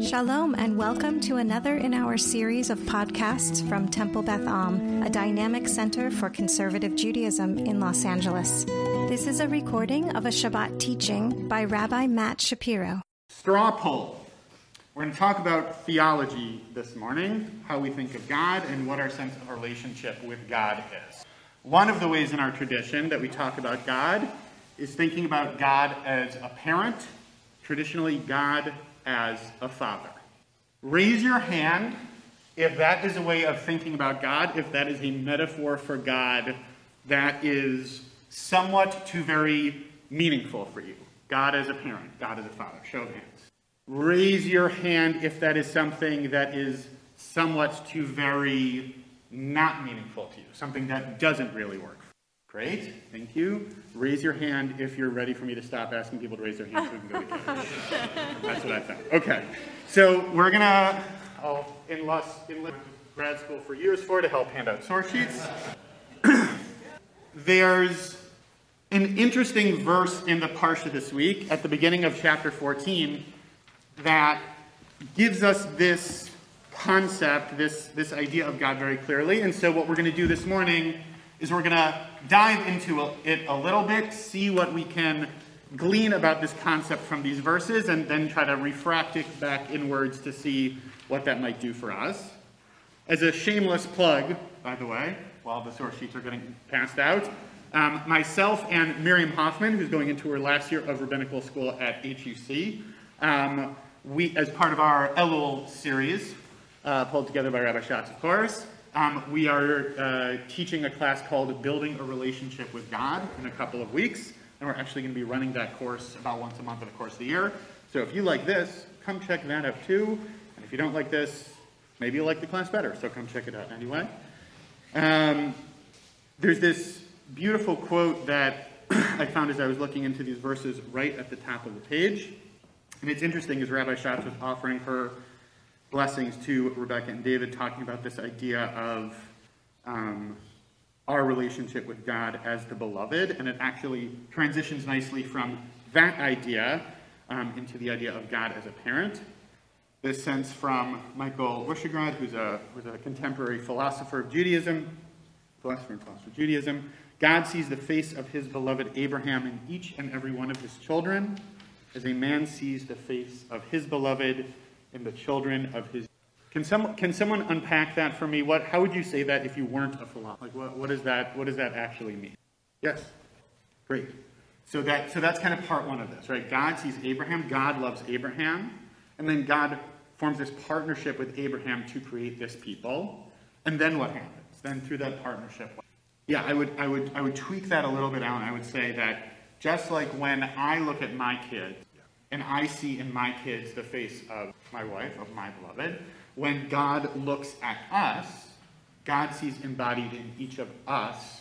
Shalom, and welcome to another in our series of podcasts from Temple Beth Am, a dynamic center for conservative Judaism in Los Angeles. This is a recording of a Shabbat teaching by Rabbi Matt Shapiro. Straw poll. We're going to talk about theology this morning, how we think of God, and what our sense of relationship with God is. One of the ways in our tradition that we talk about God is thinking about God as a parent, traditionally, God as a father. Raise your hand if that is a way of thinking about God, if that is a metaphor for God that is somewhat too very meaningful for you. God as a parent, God as a father. Show of hands. Raise your hand if that is something that is somewhat too very not meaningful to you, something that doesn't really work. Great, thank you. Raise your hand if you're ready for me to stop asking people to raise their hands so we can go to couch. That's what I thought. Okay, so we're gonna, oh, in Los, in grad school for years for to help hand out source sheets. There's an interesting verse in the Parsha this week at the beginning of chapter 14 that gives us this concept, this, this idea of God very clearly. And so, what we're going to do this morning is we're going to dive into it a little bit, see what we can glean about this concept from these verses, and then try to refract it back inwards to see what that might do for us. As a shameless plug, by the way, while the source sheets are getting passed out, um, myself and Miriam Hoffman, who's going into her last year of rabbinical school at HUC, um, we, as part of our Elul series, uh, pulled together by Rabbi Schatz, of course, um, we are uh, teaching a class called Building a Relationship with God in a couple of weeks, and we're actually going to be running that course about once a month in the course of the year. So if you like this, come check that out too. And if you don't like this, maybe you'll like the class better, so come check it out anyway. Um, there's this beautiful quote that I found as I was looking into these verses right at the top of the page. And it's interesting as Rabbi Schatz was offering her blessings to Rebecca and David, talking about this idea of um, our relationship with God as the beloved, and it actually transitions nicely from that idea um, into the idea of God as a parent. This sense from Michael Wyschogrod, who's a, who's a contemporary philosopher of Judaism, philosopher and philosopher of Judaism. God sees the face of his beloved Abraham in each and every one of his children, as a man sees the face of his beloved in the children of his. Can, some, can someone unpack that for me? What, how would you say that if you weren't a philosopher? Like, what, what, is that, what does that actually mean? Yes? Great. So, that, so that's kind of part one of this, right? God sees Abraham, God loves Abraham, and then God forms this partnership with Abraham to create this people. And then what happens? Then through that partnership, yeah, I would, I would, I would tweak that a little bit out. And I would say that just like when I look at my kids, and I see in my kids the face of my wife, of my beloved. When God looks at us, God sees embodied in each of us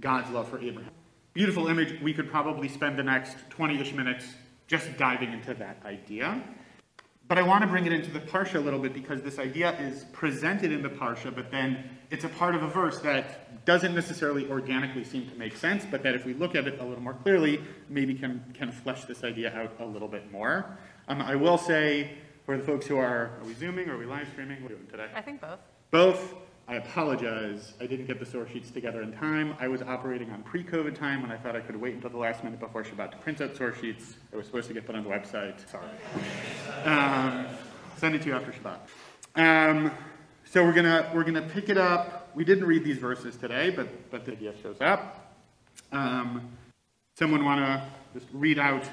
God's love for Abraham. Beautiful image. We could probably spend the next 20 ish minutes just diving into that idea. But I want to bring it into the Parsha a little bit because this idea is presented in the Parsha, but then it's a part of a verse that doesn't necessarily organically seem to make sense, but that if we look at it a little more clearly, maybe can, can flesh this idea out a little bit more. Um, I will say, for the folks who are, are we Zooming? Or are we live streaming? What are we doing today? I think both. Both. I apologize. I didn't get the source sheets together in time. I was operating on pre-COVID time when I thought I could wait until the last minute before Shabbat to print out source sheets. It was supposed to get put on the website. Sorry. Um, send it to you after Shabbat. Um, so we're gonna we're gonna pick it up. We didn't read these verses today, but but the idea shows up. Um, someone want to just read out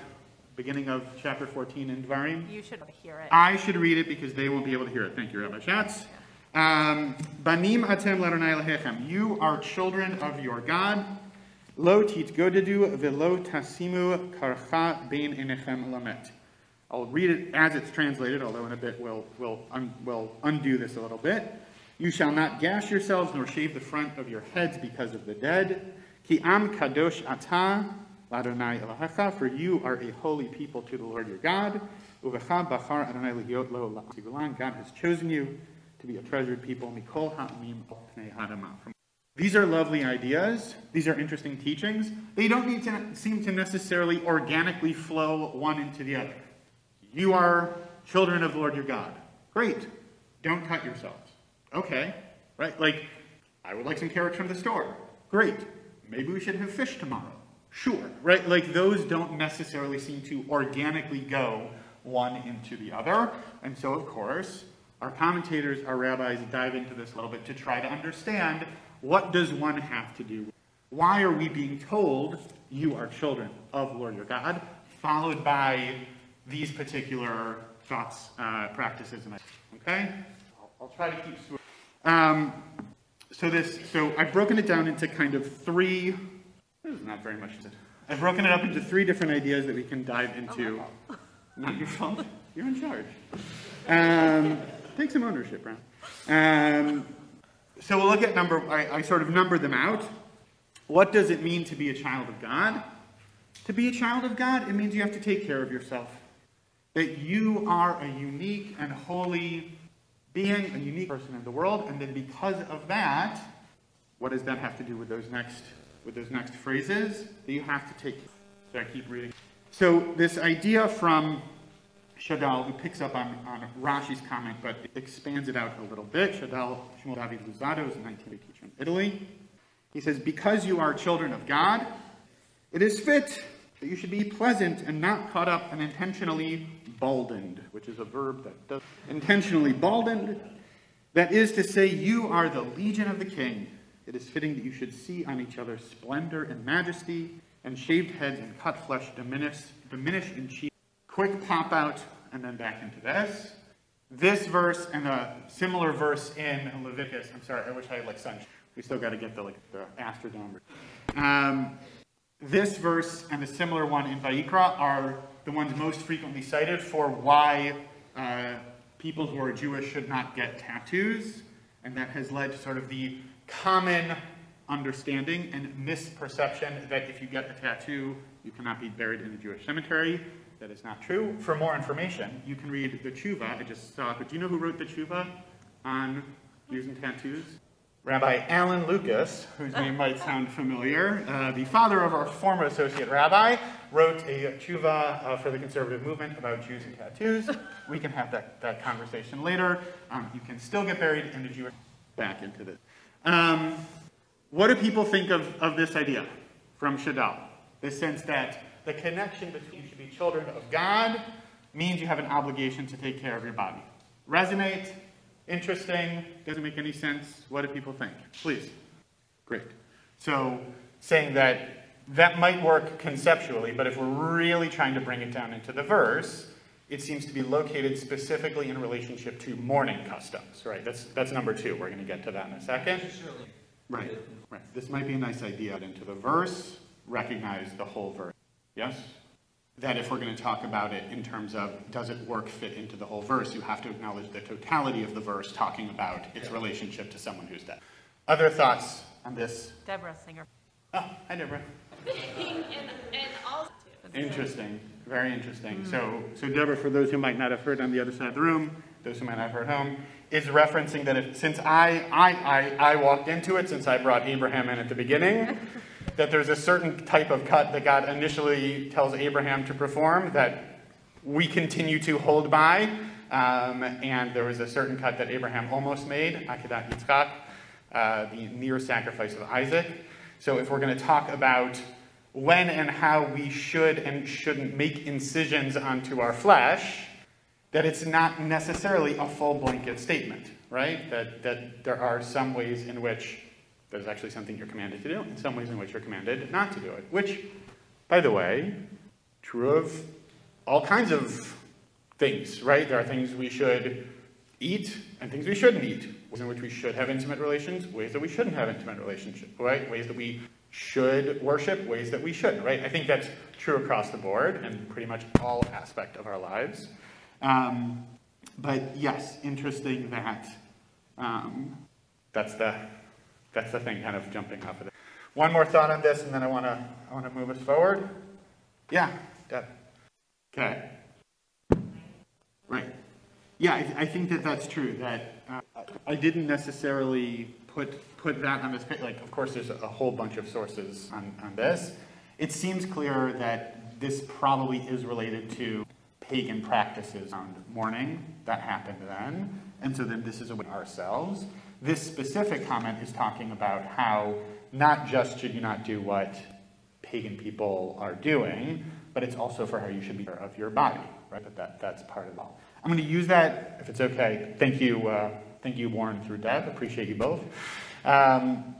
beginning of chapter 14 in Dvarim? You should hear it. I should read it because they won't be able to hear it. Thank you, Rabbi Schatz. Um, Um, Banim atem. You are children of your God. Lo titgodedu velo tasimu karcha bein enechem lamet. I'll read it as it's translated, although in a bit we'll, we'll, un, we'll undo this a little bit. You shall not gash yourselves nor shave the front of your heads because of the dead. Ki am kadosh ata l'Adonai Elohecha, for you are a holy people to the Lord your God. Uvecha bachar Adonai. God has chosen you to be a treasured people. These are lovely ideas. These are interesting teachings. They don't need to seem to necessarily organically flow one into the other. You are children of the Lord your God. Great. Don't cut yourselves. Okay. Right? Like, I would like some carrots from the store. Great. Maybe we should have fish tomorrow. Sure. Right? Like, those don't necessarily seem to organically go one into the other. And so, of course, our commentators, our rabbis dive into this a little bit to try to understand what does one have to do? Why are we being told you are children of Lord your God, followed by these particular thoughts, uh, practices, and okay? I'll, I'll, try to keep. Um, so this, so I've broken it down into kind of three. There's not very much. To I've broken it up into three different ideas that we can dive into. Oh not your fault. You're in charge. Um, take some ownership, Brown. Um, so we'll look at number. I, I sort of numbered them out. What does it mean to be a child of God? To be a child of God, it means you have to take care of yourself. That you are a unique and holy being, a unique person in the world, and then because of that, what does that have to do with those next with those next phrases? That you have to take. So I keep reading. So this idea from Shadal, who picks up on, on Rashi's comment, but expands it out a little bit. Shadal Shmuel David Luzzatto is a 19th century teacher in Italy. He says, Because you are children of God, it is fit that you should be pleasant and not caught up and intentionally baldened, which is a verb that does intentionally baldened. That is to say, you are the legion of the king. It is fitting that you should see on each other splendor and majesty, and shaved heads and cut flesh diminish, diminish in cheek. Quick pop out, and then back into this. This verse and a similar verse in Leviticus. I'm sorry, I wish I had like sunshine. We still got to get the like the astrodome. Um, this verse and a similar one in Vayikra are the ones most frequently cited for why uh, people who are Jewish should not get tattoos, and that has led to sort of the common understanding and misperception that if you get a tattoo, you cannot be buried in a Jewish cemetery. That is not true. For more information, you can read the Tshuva. I just saw it, do you know who wrote the Tshuva on Jews and tattoos? Rabbi Alan Lucas, whose name might sound familiar, uh, the father of our former associate rabbi, wrote a tshuva uh, for the conservative movement about Jews and tattoos. We can have that, that conversation later. Um, you can still get buried in the Jewish. Back into this. Um, what do people think of, of this idea from Shadal? The sense that the connection between children of God means you have an obligation to take care of your body. Resonate? Interesting? Doesn't make any sense? What do people think? Please. Great. So, saying that that might work conceptually, but if we're really trying to bring it down into the verse, it seems to be located specifically in relationship to mourning customs, right? That's, that's number two. We're going to get to that in a second. Right, right. This might be a nice idea into the verse, recognize the whole verse. Yes? That if we're going to talk about it in terms of does it work fit into the whole verse, you have to acknowledge the totality of the verse talking about its relationship to someone who's dead. Other thoughts on this? Deborah Singer. Oh, hi, Deborah. and, and also, interesting, very interesting. Mm. So, so Deborah, for those who might not have heard on the other side of the room, those who might not have heard home, is referencing that if, since I, I, I, I walked into it, since I brought Abraham in at the beginning, that there's a certain type of cut that God initially tells Abraham to perform that we continue to hold by. Um, and there was a certain cut that Abraham almost made, Akedat Yitzchak, uh, the near sacrifice of Isaac. So if we're going to talk about when and how we should and shouldn't make incisions onto our flesh, that it's not necessarily a full blanket statement, right? That, that there are some ways in which there's actually something you're commanded to do, and some ways in which you're commanded not to do it. Which, by the way, true of all kinds of things, right? There are things we should eat and things we shouldn't eat. Ways in which we should have intimate relations, ways that we shouldn't have intimate relationship, right? Ways that we should worship, ways that we shouldn't, right? I think that's true across the board and pretty much all aspect of our lives. Um, but yes, interesting that um, that's the that's the thing kind of jumping off of it. One more thought on this, and then I want to I want to move us forward. Yeah, Deb. Okay. Right. Yeah, I, I, think that that's true. That uh, I didn't necessarily put put that on this page. Like, of course, there's a whole bunch of sources on, on this. It seems clear that this probably is related to pagan practices around mourning that happened then. And so then this is about ourselves. This specific comment is talking about how not just should you not do what pagan people are doing, but it's also for how you should be of your body, right? But that, that's part of all. I'm going to use that, if it's okay. Thank you, uh, thank you, Warren through Deb. Appreciate you both. Um,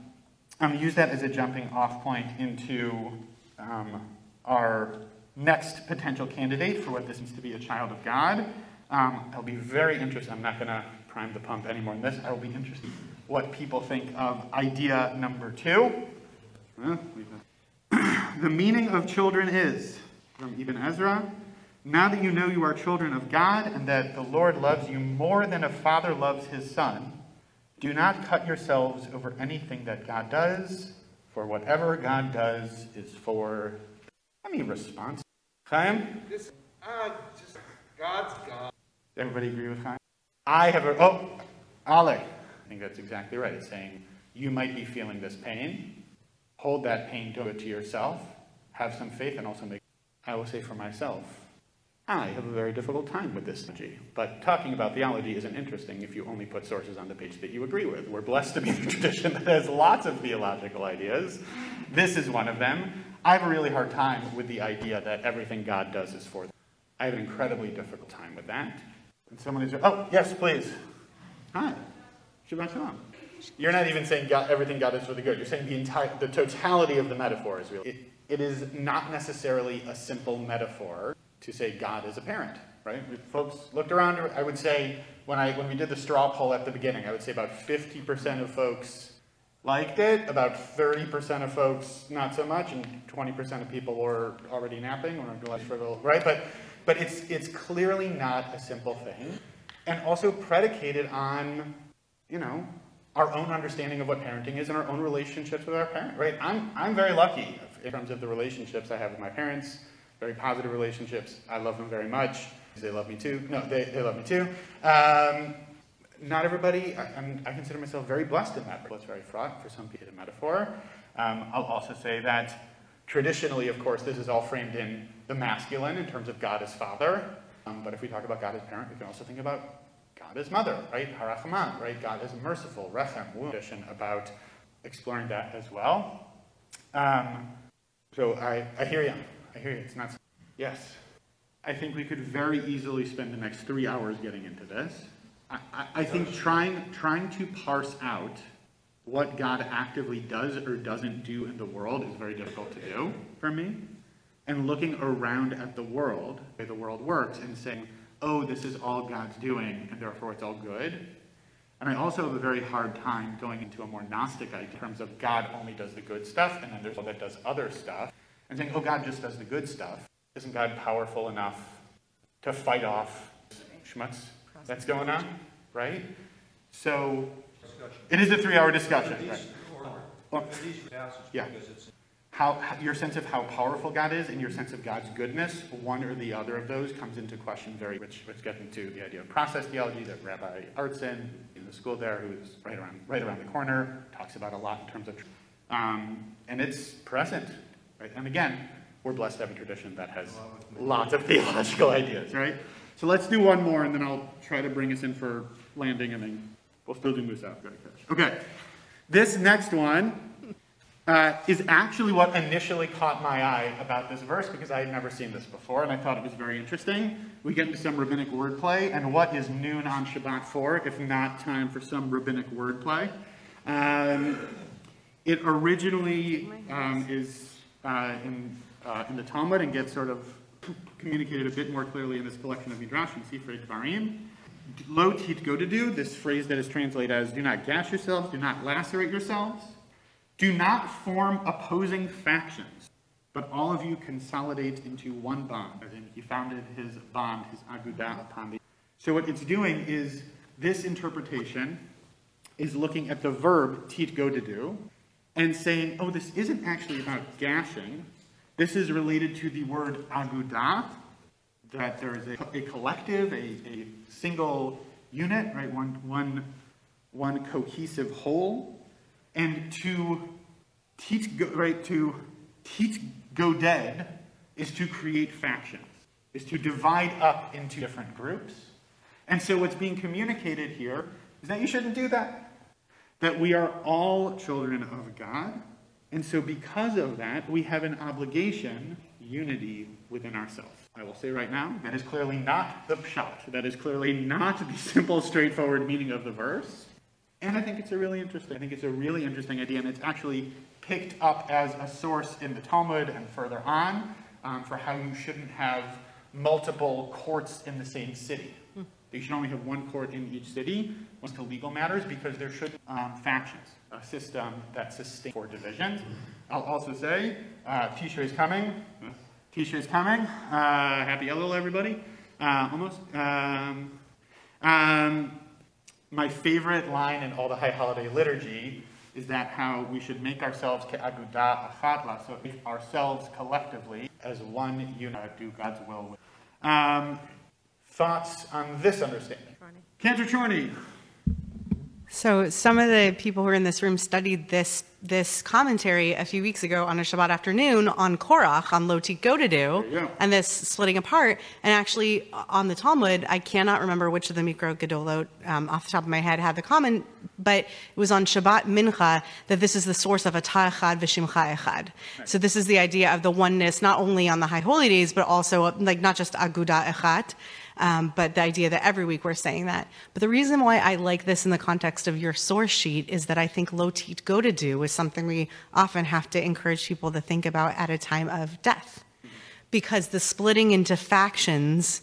I'm going to use that as a jumping off point into um, our next potential candidate for what this means to be a child of God. Um, I'll be very interested. I'm not going to prime the pump anymore in this. I will be interested what people think of idea number two. the meaning of children is, from Ibn Ezra, now that you know you are children of God and that the Lord loves you more than a father loves his son, do not cut yourselves over anything that God does, for whatever God does is for any response. Chaim? This, uh, just, God's God. Everybody agree with Chaim? I have a, oh, Ale. I think that's exactly right. It's saying you might be feeling this pain. Hold that pain, to, it to yourself. Have some faith and also make, I will say for myself, ah, I have a very difficult time with this theology. But talking about theology isn't interesting if you only put sources on the page that you agree with. We're blessed to be in a tradition that has lots of theological ideas. This is one of them. I have a really hard time with the idea that everything God does is for them. I have an incredibly difficult time with that. And someone is, oh, yes, please. Hi. Shabbat Shalom. You're not even saying God, everything God is for the good. You're saying the entire, the totality of the metaphor is real. It, it is not necessarily a simple metaphor to say God is a parent, right? If folks looked around, I would say when I when we did the straw poll at the beginning, I would say about 50% of folks liked it, about 30% of folks not so much, and 20% of people were already napping or less frivolous, right? But but it's it's clearly not a simple thing, and also predicated on, you know, our own understanding of what parenting is and our own relationships with our parents, right? I'm I'm very lucky in terms of the relationships I have with my parents very positive relationships. I love them very much. They love me too. No, they, they love me too. Um, not everybody, I, I, consider myself very blessed in that. It's very fraught for some people, a metaphor. Um, I'll also say that traditionally, of course, this is all framed in the masculine in terms of God as father. Um, but if we talk about God as parent, we can also think about God as mother, right? Harachaman, right? God as merciful, rechem, tradition about exploring that as well. Um, so I, I hear you. I hear you. It's not. Yes. I think we could very easily spend the next three hours getting into this. I, I, I think trying trying to parse out what God actively does or doesn't do in the world is very difficult to do for me. And looking around at the world, the way the world works, and saying, oh, this is all God's doing, and therefore it's all good. And I also have a very hard time going into a more Gnostic idea in terms of God only does the good stuff, and then there's all that does other stuff and saying, oh, God just does the good stuff. Isn't God powerful enough to fight off schmutz that's going on? Right? So it is a three hour discussion. Right? Well, yeah. How, how, your sense of how powerful God is and your sense of God's goodness, one or the other of those comes into question very, which, which gets into the idea of process theology that Rabbi Artson in the school there, who's right around, right around the corner, talks about a lot in terms of, um, and it's present Right? And again, we're blessed to have a tradition that has lots of theological ideas, right? So let's do one more, and then I'll try to bring us in for landing, and then we'll still do Musaf. Okay. This next one uh, is actually what initially caught my eye about this verse because I had never seen this before, and I thought it was very interesting. We get into some rabbinic wordplay, and what is noon on Shabbat for, if not time for some rabbinic wordplay? Um, it originally um, is uh, in, uh, in the Talmud and gets sort of communicated a bit more clearly in this collection of Midrashim, Sifrei Dvarim. Lo titgodedu, this phrase that is translated as do not gash yourselves, do not lacerate yourselves, do not form opposing factions, but all of you consolidate into one bond. As in, he founded his bond, his agudah upon the. So what it's doing is this interpretation is looking at the verb tit go to do, and saying, oh, this isn't actually about gashing. This is related to the word agudah, that there is a, a collective, a, a single unit, right? One, one, one cohesive whole. And to teach, right, to teach go dead is to create factions, is to divide up into different groups. And so what's being communicated here is that you shouldn't do that. That we are all children of God. And so because of that, we have an obligation, unity within ourselves. I will say right now, that is clearly not the pshat. That is clearly not the simple, straightforward meaning of the verse. And I think it's a really interesting, I think it's a really interesting idea, and it's actually picked up as a source in the Talmud and further on um, for how you shouldn't have multiple courts in the same city. You should only have one court in each city when to legal matters because there should um, factions, a system that sustains for divisions. I'll also say, uh, Tisha is coming. Tisha is coming. Uh, happy Elul, everybody. Uh, almost. Um, um, my favorite line in all the high holiday liturgy is that how we should make ourselves ke'aguda achat so ourselves collectively as one unit do God's will. Um, thoughts on this understanding? Cantor Chorney. So some of the people who are in this room studied this this commentary a few weeks ago on a Shabbat afternoon on Korach, on Lo titgodedu, and this splitting apart. And actually, on the Talmud, I cannot remember which of the Mikraot Gedolot um, off the top of my head had the comment, but it was on Shabbat Mincha that this is the source of a Echad v'Shimcha Echad. So this is the idea of the oneness, not only on the High Holy Days, but also like not just Aguda Echat. Um, but the idea that every week we're saying that. But the reason why I like this in the context of your source sheet is that I think lo titgodedu is something we often have to encourage people to think about at a time of death. Because the splitting into factions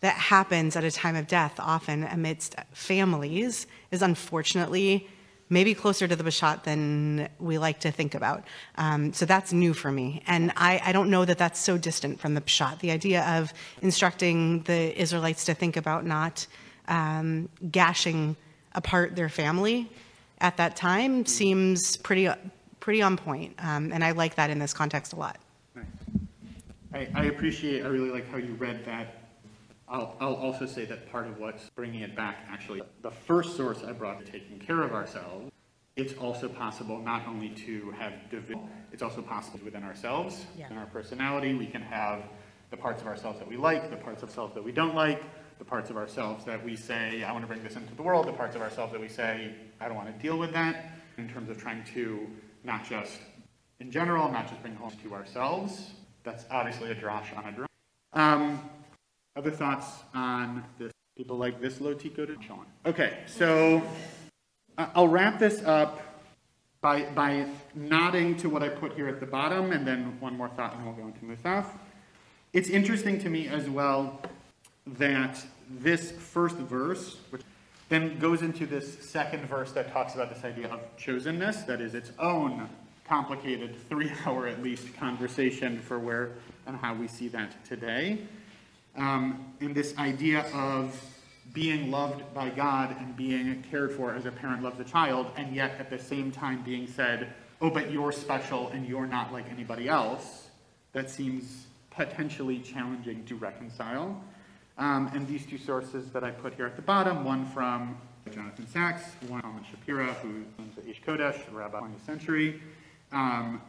that happens at a time of death, often amidst families, is unfortunately maybe closer to the Pshat than we like to think about. Um, so that's new for me. And I, I, don't know that that's so distant from the Pshat. The idea of instructing the Israelites to think about not um, gashing apart their family at that time seems pretty, pretty on point. Um, and I like that in this context a lot. Nice. I, I appreciate, I really like how you read that I'll, I'll, also say that part of what's bringing it back, actually, the first source I brought to taking care of ourselves, it's also possible not only to have division, it's also possible within ourselves, yeah. in our personality, we can have the parts of ourselves that we like, the parts of ourselves that we don't like, the parts of ourselves that we say, I want to bring this into the world, the parts of ourselves that we say, I don't want to deal with that, in terms of trying to not just in general, not just bring home to ourselves. That's obviously a drosh on a drum. Um, other thoughts on this? People like this low tico to Sean. Okay, so uh, I'll wrap this up by, by nodding to what I put here at the bottom, and then one more thought, and we'll go into Musaf. It's interesting to me as well that this first verse, which then goes into this second verse that talks about this idea of chosenness, that is its own complicated three hour at least conversation for where and how we see that today um, and this idea of being loved by God and being cared for as a parent loves a child, and yet at the same time being said, oh, but you're special and you're not like anybody else, that seems potentially challenging to reconcile. Um, and these two sources that I put here at the bottom, one from Jonathan Sacks, one from Shapira, who owns the Aish Kodesh, rabbi 20th century, um,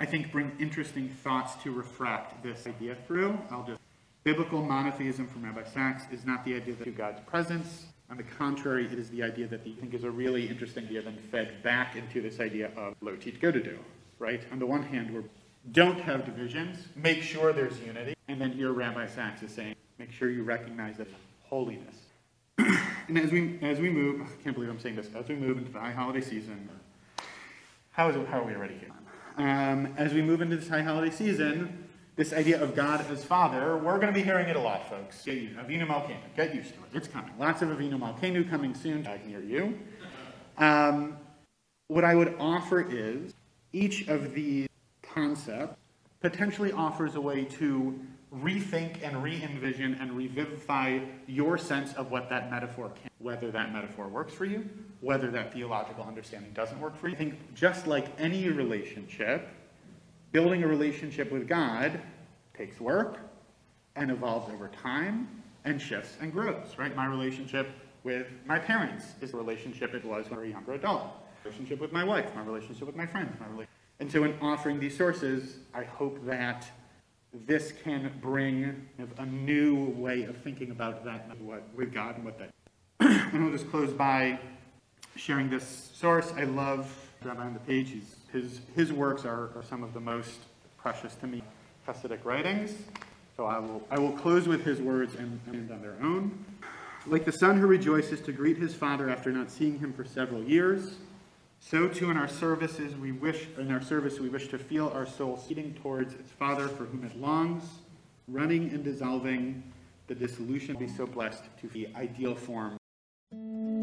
I think bring interesting thoughts to refract this idea through. I'll just Biblical monotheism from Rabbi Sacks is not the idea that God's presence. On the contrary, it is the idea that the, I think is a really interesting idea then fed back into this idea of lo titgodedu, right? On the one hand, we don't have divisions, make sure there's unity, and then here Rabbi Sacks is saying, make sure you recognize that holiness. and as we as we move, I can't believe I'm saying this, as we move into the high holiday season, how is it, how are we already here? Um, as we move into this high holiday season, this idea of God as Father, we're going to be hearing it a lot, folks. Get used, Avinu Malkeinu. Get used to it. It's coming. Lots of Avinu Malkeinu coming soon, back near you. Um, what I would offer is each of these concepts potentially offers a way to rethink and re-envision and revivify your sense of what that metaphor can, whether that metaphor works for you, whether that theological understanding doesn't work for you. I think just like any relationship, Building a relationship with God takes work and evolves over time and shifts and grows, right? My relationship with my parents is the relationship it was when I was a younger adult. Relationship with my wife, my relationship with my friends, my relationship. And so in offering these sources, I hope that this can bring a new way of thinking about that, and what with God and what that. and we'll just close by sharing this source. I love Rabbi on the page. He's, his his works are, are some of the most precious to me Hasidic writings. So I will I will close with his words and, and on their own. Like the son who rejoices to greet his father after not seeing him for several years, so too in our services we wish in our service we wish to feel our soul seeding towards its Father for whom it longs, running and dissolving the dissolution be so blessed to the ideal form.